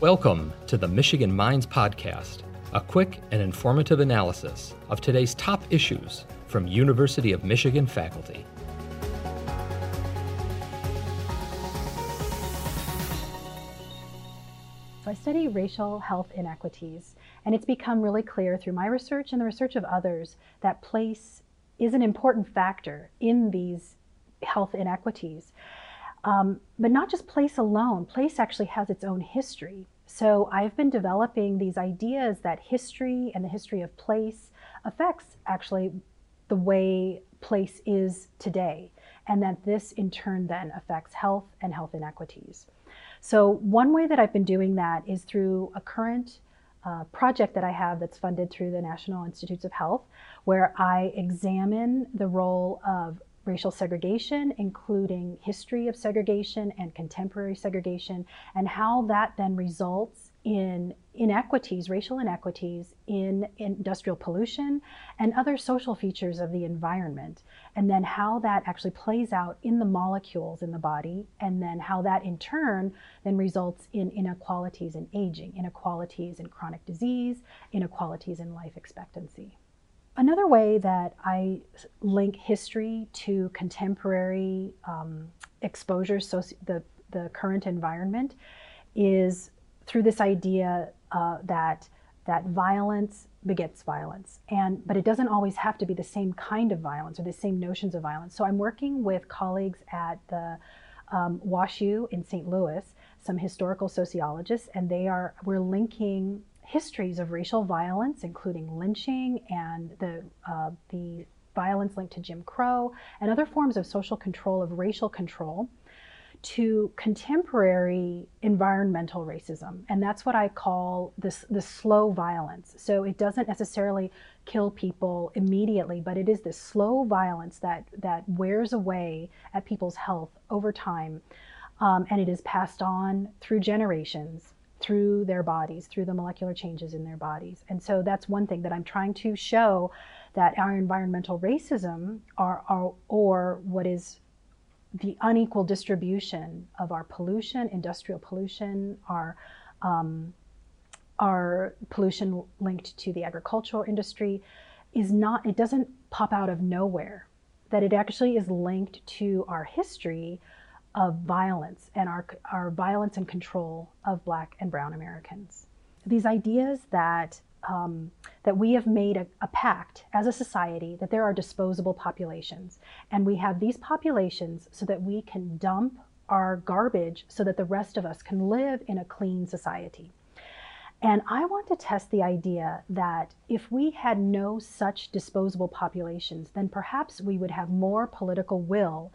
Welcome to the Michigan Minds Podcast, a quick and informative analysis of today's top issues from University of Michigan faculty. So I study racial health inequities, and it's become really clear through my research and the research of others that place is an important factor in these health inequities. Um, but not just place alone, place actually has its own history. So I've been developing these ideas that history and the history of place affects actually the way place is today, and that this in turn then affects health and health inequities. So, one way that I've been doing that is through a current uh, project that I have that's funded through the National Institutes of Health, where I examine the role of racial segregation, including history of segregation and contemporary segregation, and how that then results in inequities, racial inequities in industrial pollution and other social features of the environment, and then how that actually plays out in the molecules in the body, and then how that in turn then results in inequalities in aging, inequalities in chronic disease, inequalities in life expectancy. Another way that I link history to contemporary um, exposures, so the, the current environment, is through this idea uh, that that violence begets violence, and but it doesn't always have to be the same kind of violence or the same notions of violence. So I'm working with colleagues at the um, WashU in St. Louis, some historical sociologists, and they are we're linking histories of racial violence, including lynching and the, uh, the violence linked to Jim Crow and other forms of social control, of racial control, to contemporary environmental racism. And that's what I call this the slow violence. So it doesn't necessarily kill people immediately, but it is this slow violence that, that wears away at people's health over time. Um, and it is passed on through generations through their bodies, through the molecular changes in their bodies. And so that's one thing that I'm trying to show that our environmental racism are, are, or what is the unequal distribution of our pollution, industrial pollution, our um, our pollution linked to the agricultural industry is not it doesn't pop out of nowhere that it actually is linked to our history of violence and our, our violence and control of Black and Brown Americans. These ideas that um, that we have made a, a, pact as a society that there are disposable populations, and we have these populations so that we can dump our garbage so that the rest of us can live in a clean society. And I want to test the idea that if we had no such disposable populations, then perhaps we would have more political will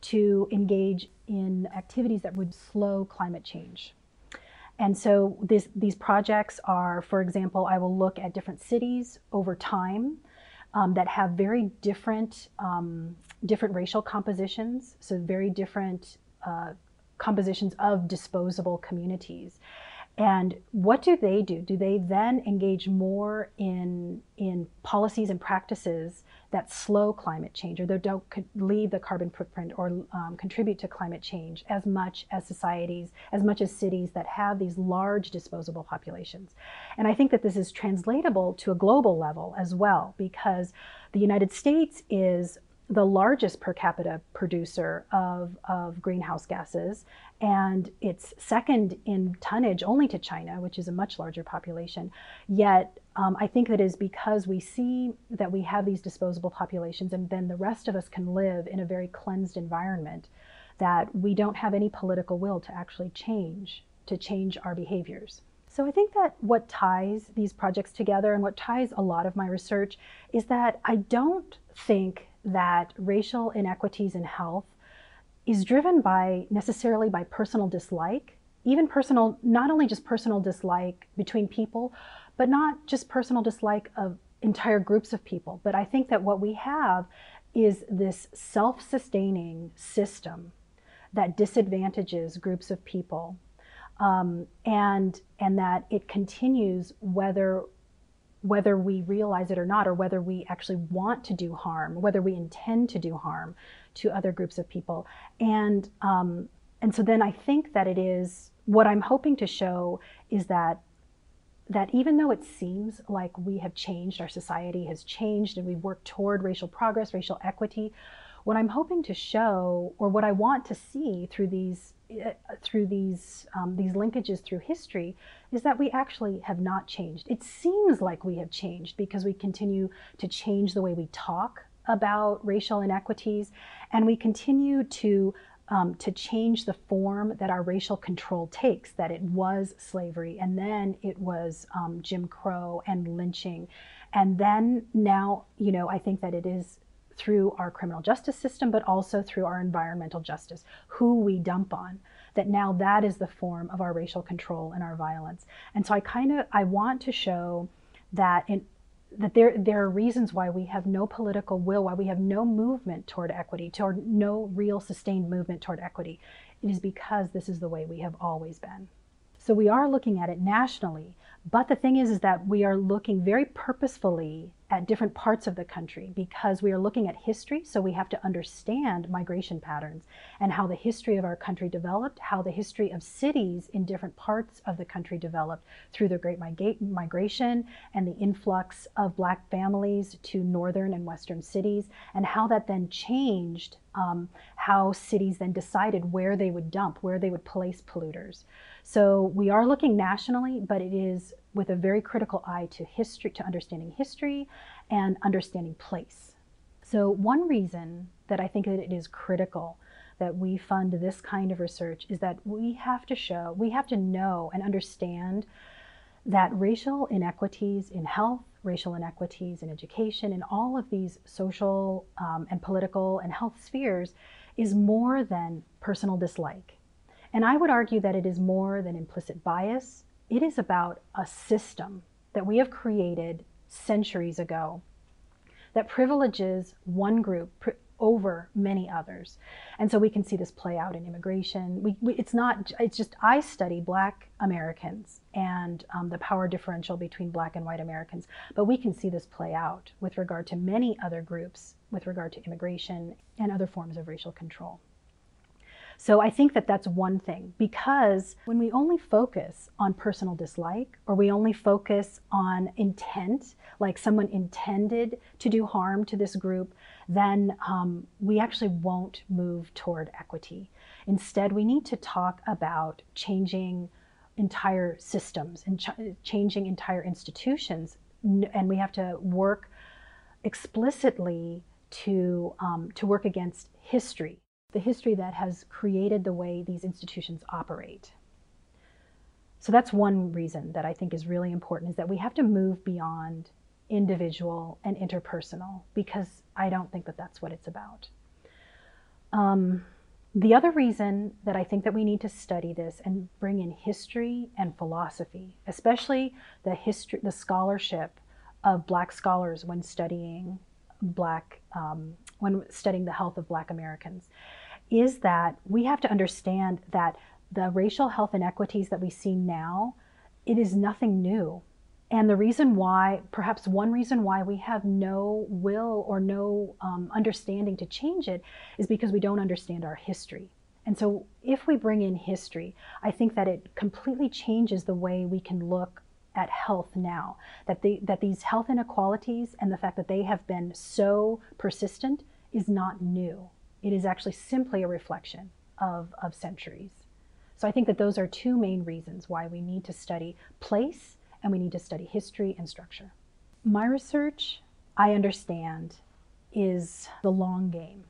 to engage in activities that would slow climate change. And so this, these projects are, for example, I will look at different cities over time um, that have very different, um, different racial compositions, so very different uh, compositions of disposable communities. And what do they do? Do they then engage more in, in policies and practices that slow climate change or that don't leave the carbon footprint or um, contribute to climate change as much as societies, as much as cities that have these large disposable populations? And I think that this is translatable to a global level as well because the United States is the largest per capita producer of, of greenhouse gases, and it's second in tonnage only to China, which is a much larger population. Yet, um, I think that is because we see that we have these disposable populations, and then the rest of us can live in a very cleansed environment, that we don't have any political will to actually change, to change our behaviors. So I think that what ties these projects together and what ties a lot of my research is that I don't think that racial inequities in health is driven by necessarily by personal dislike, even personal, not only just personal dislike between people, but not just personal dislike of entire groups of people. But I think that what we have is this self sustaining system that disadvantages groups of people. Um, and, and that it continues whether whether we realize it or not, or whether we actually want to do harm, whether we intend to do harm to other groups of people. And um, and so then I think that it is what I'm hoping to show is that that even though it seems like we have changed, our society has changed, and we've worked toward racial progress, racial equity, what I'm hoping to show, or what I want to see through these uh, through these um, these linkages through history, is that we actually have not changed. It seems like we have changed because we continue to change the way we talk about racial inequities, and we continue to um, to change the form that our racial control takes, that it was slavery, and then it was um, Jim Crow and lynching. And then now, you know, I think that it is through our criminal justice system, but also through our environmental justice, who we dump on, that now that is the form of our racial control and our violence. And so I kind of, I want to show that in that there, there are reasons why we have no political will, why we have no movement toward equity, toward no real sustained movement toward equity. It is because this is the way we have always been. So we are looking at it nationally, but the thing is, is that we are looking very purposefully at different parts of the country because we are looking at history. So we have to understand migration patterns and how the history of our country developed, how the history of cities in different parts of the country developed through the Great Migration and the influx of Black families to northern and western cities, and how that then changed um, how cities then decided where they would dump, where they would place polluters. So we are looking nationally, but it is with a very critical eye to history, to understanding history and understanding place. So one reason that I think that it is critical that we fund this kind of research is that we have to show, we have to know and understand that racial inequities in health, racial inequities in education, in all of these social um, and political and health spheres is more than personal dislike. And I would argue that it is more than implicit bias. It is about a system that we have created centuries ago that privileges one group over many others. And so we can see this play out in immigration. We, we, it's not, it's just, I study Black Americans and um, the power differential between Black and white Americans, but we can see this play out with regard to many other groups with regard to immigration and other forms of racial control. So I think that that's one thing because when we only focus on personal dislike or we only focus on intent, like someone intended to do harm to this group, then um, we actually won't move toward equity. Instead, we need to talk about changing entire systems and ch changing entire institutions. And we have to work explicitly to, um, to work against history the history that has created the way these institutions operate. So that's one reason that I think is really important is that we have to move beyond individual and interpersonal because I don't think that that's what it's about. Um, the other reason that I think that we need to study this and bring in history and philosophy, especially the history, the scholarship of Black scholars when studying Black, um, when studying the health of Black Americans, is that we have to understand that the racial health inequities that we see now, it is nothing new. And the reason why, perhaps one reason why we have no will or no um, understanding to change it is because we don't understand our history. And so, if we bring in history, I think that it completely changes the way we can look at health now. That, the, that these health inequalities and the fact that they have been so persistent is not new. It is actually simply a reflection of, of centuries. So I think that those are two main reasons why we need to study place and we need to study history and structure. My research, I understand, is the long game.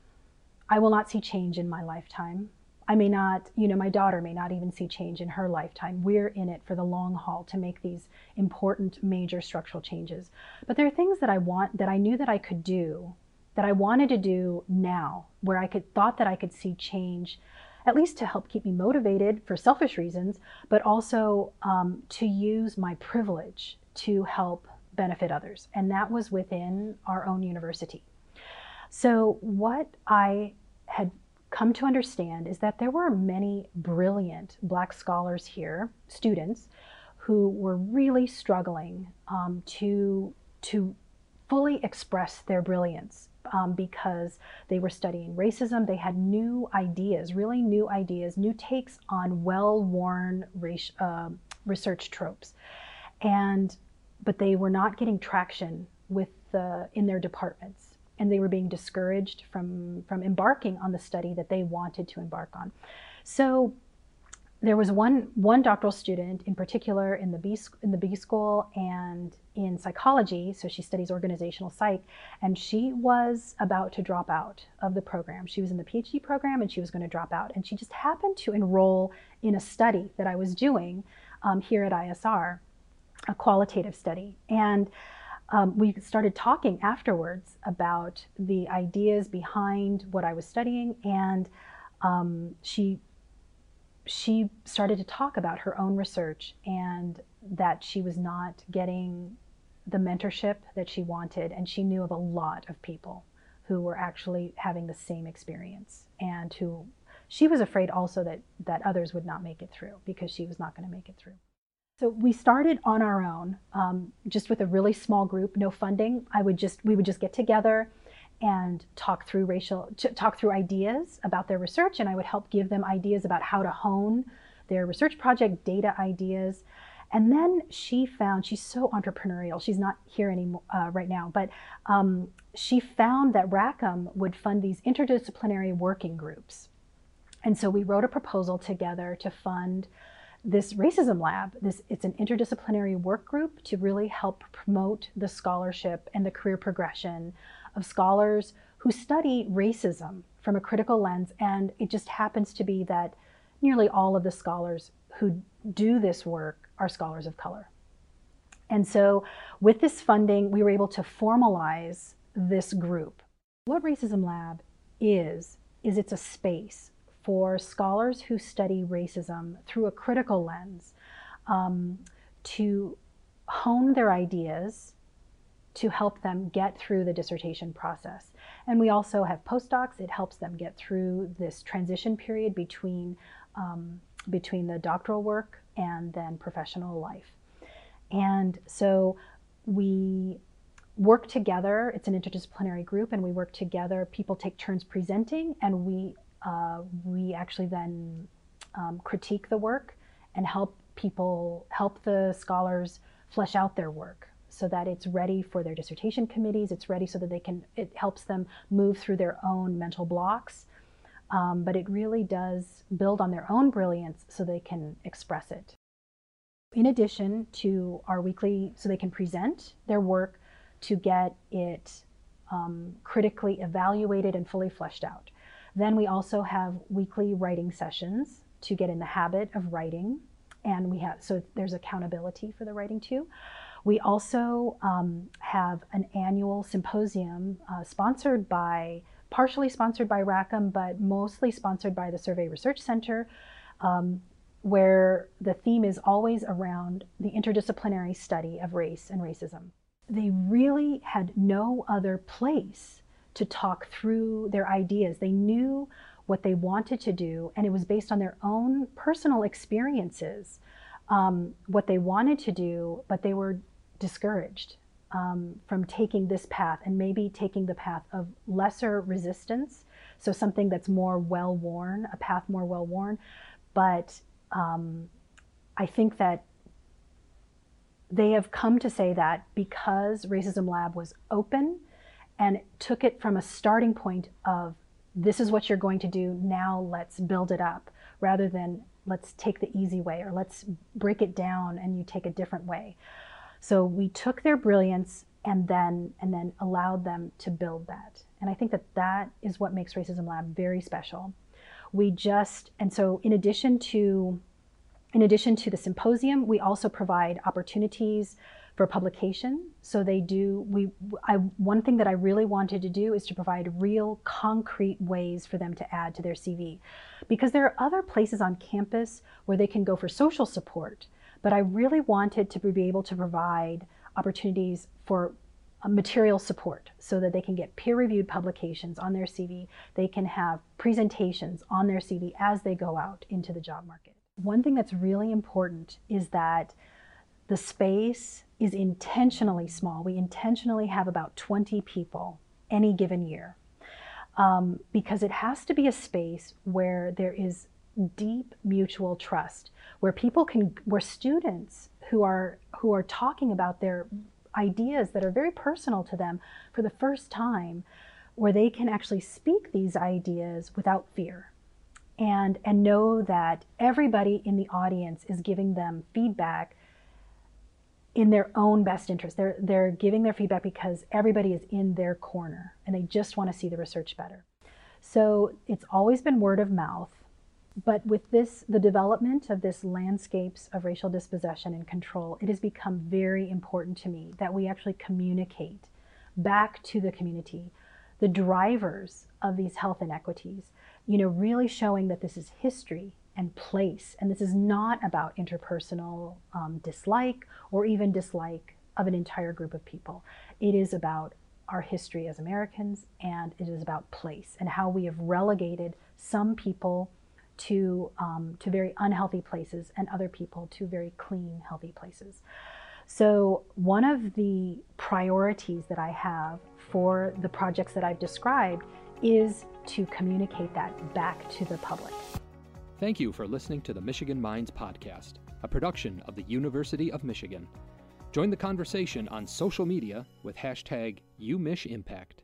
I will not see change in my lifetime. I may not, you know, my daughter may not even see change in her lifetime. We're in it for the long haul to make these important major structural changes. But there are things that I want that I knew that I could do that I wanted to do now, where I could thought that I could see change, at least to help keep me motivated for selfish reasons, but also um, to use my privilege to help benefit others. And that was within our own university. So what I had come to understand is that there were many brilliant Black scholars here, students, who were really struggling um, to, to fully express their brilliance um, because they were studying racism. They had new ideas, really new ideas, new takes on well-worn uh, research tropes, and but they were not getting traction with the in their departments, and they were being discouraged from from embarking on the study that they wanted to embark on. So there was one one doctoral student in particular in the B in the B school and in psychology. So she studies organizational psych, and she was about to drop out of the program. She was in the PhD program and she was going to drop out, and she just happened to enroll in a study that I was doing um, here at ISR, a qualitative study, and. Um, we started talking afterwards about the ideas behind what I was studying, and um, she she started to talk about her own research and that she was not getting the mentorship that she wanted. And she knew of a lot of people who were actually having the same experience and who she was afraid also that, that others would not make it through because she was not going to make it through. So we started on our own, um, just with a really small group, no funding. I would just we would just get together and talk through racial, talk through ideas about their research, and I would help give them ideas about how to hone their research project, data ideas. And then she found she's so entrepreneurial. She's not here anymore uh, right now, but um, she found that Rackham would fund these interdisciplinary working groups. And so we wrote a proposal together to fund this racism lab. This it's an interdisciplinary work group to really help promote the scholarship and the career progression of scholars who study racism from a critical lens. And it just happens to be that nearly all of the scholars who do this work are scholars of color. And so, with this funding, we were able to formalize this group. What Racism Lab is, is it's a space for scholars who study racism through a critical lens um, to hone their ideas to help them get through the dissertation process. And we also have postdocs. It helps them get through this transition period between, um, between the doctoral work and then professional life. And so we work together. It's an interdisciplinary group, and we work together. People take turns presenting, and we uh, we actually then um, critique the work and help people help the scholars flesh out their work so that it's ready for their dissertation committees. It's ready so that they can, it helps them move through their own mental blocks. Um, but it really does build on their own brilliance so they can express it. In addition to our weekly, so they can present their work to get it um, critically evaluated and fully fleshed out. Then we also have weekly writing sessions to get in the habit of writing. And we have, so there's accountability for the writing too. We also um, have an annual symposium uh, sponsored by, partially sponsored by Rackham, but mostly sponsored by the Survey Research Center, um, where the theme is always around the interdisciplinary study of race and racism. They really had no other place to talk through their ideas. They knew what they wanted to do, and it was based on their own personal experiences um, what they wanted to do, but they were discouraged um, from taking this path and maybe taking the path of lesser resistance. So something that's more well worn, a path more well worn. But um, I think that they have come to say that because Racism Lab was open and took it from a starting point of this is what you're going to do, now let's build it up, rather than let's take the easy way or let's break it down and you take a different way. So we took their brilliance and then and then allowed them to build that. And I think that that is what makes Racism Lab very special. We just and so in addition to in addition to the symposium, we also provide opportunities for publication. So they do we I one thing that I really wanted to do is to provide real concrete ways for them to add to their CV. Because there are other places on campus where they can go for social support but I really wanted to be able to provide opportunities for uh, material support so that they can get peer reviewed publications on their CV. They can have presentations on their CV as they go out into the job market. One thing that's really important is that the space is intentionally small. We intentionally have about 20 people any given year. Um, because it has to be a space where there is deep mutual trust, where people can, where students who are who are talking about their ideas that are very personal to them for the first time, where they can actually speak these ideas without fear, and and know that everybody in the audience is giving them feedback in their own best interest. They're, they're giving their feedback because everybody is in their corner and they just want to see the research better. So it's always been word of mouth. But with this, the development of this landscapes of racial dispossession and control, it has become very important to me that we actually communicate back to the community the drivers of these health inequities, you know, really showing that this is history and place. And this is not about interpersonal um, dislike or even dislike of an entire group of people. It is about our history as Americans and it is about place and how we have relegated some people to, um, to very unhealthy places and other people to very clean, healthy places. So, one of the priorities that I have for the projects that I've described is to communicate that back to the public. Thank you for listening to the Michigan Minds Podcast, a production of the University of Michigan. Join the conversation on social media with hashtag UMichImpact.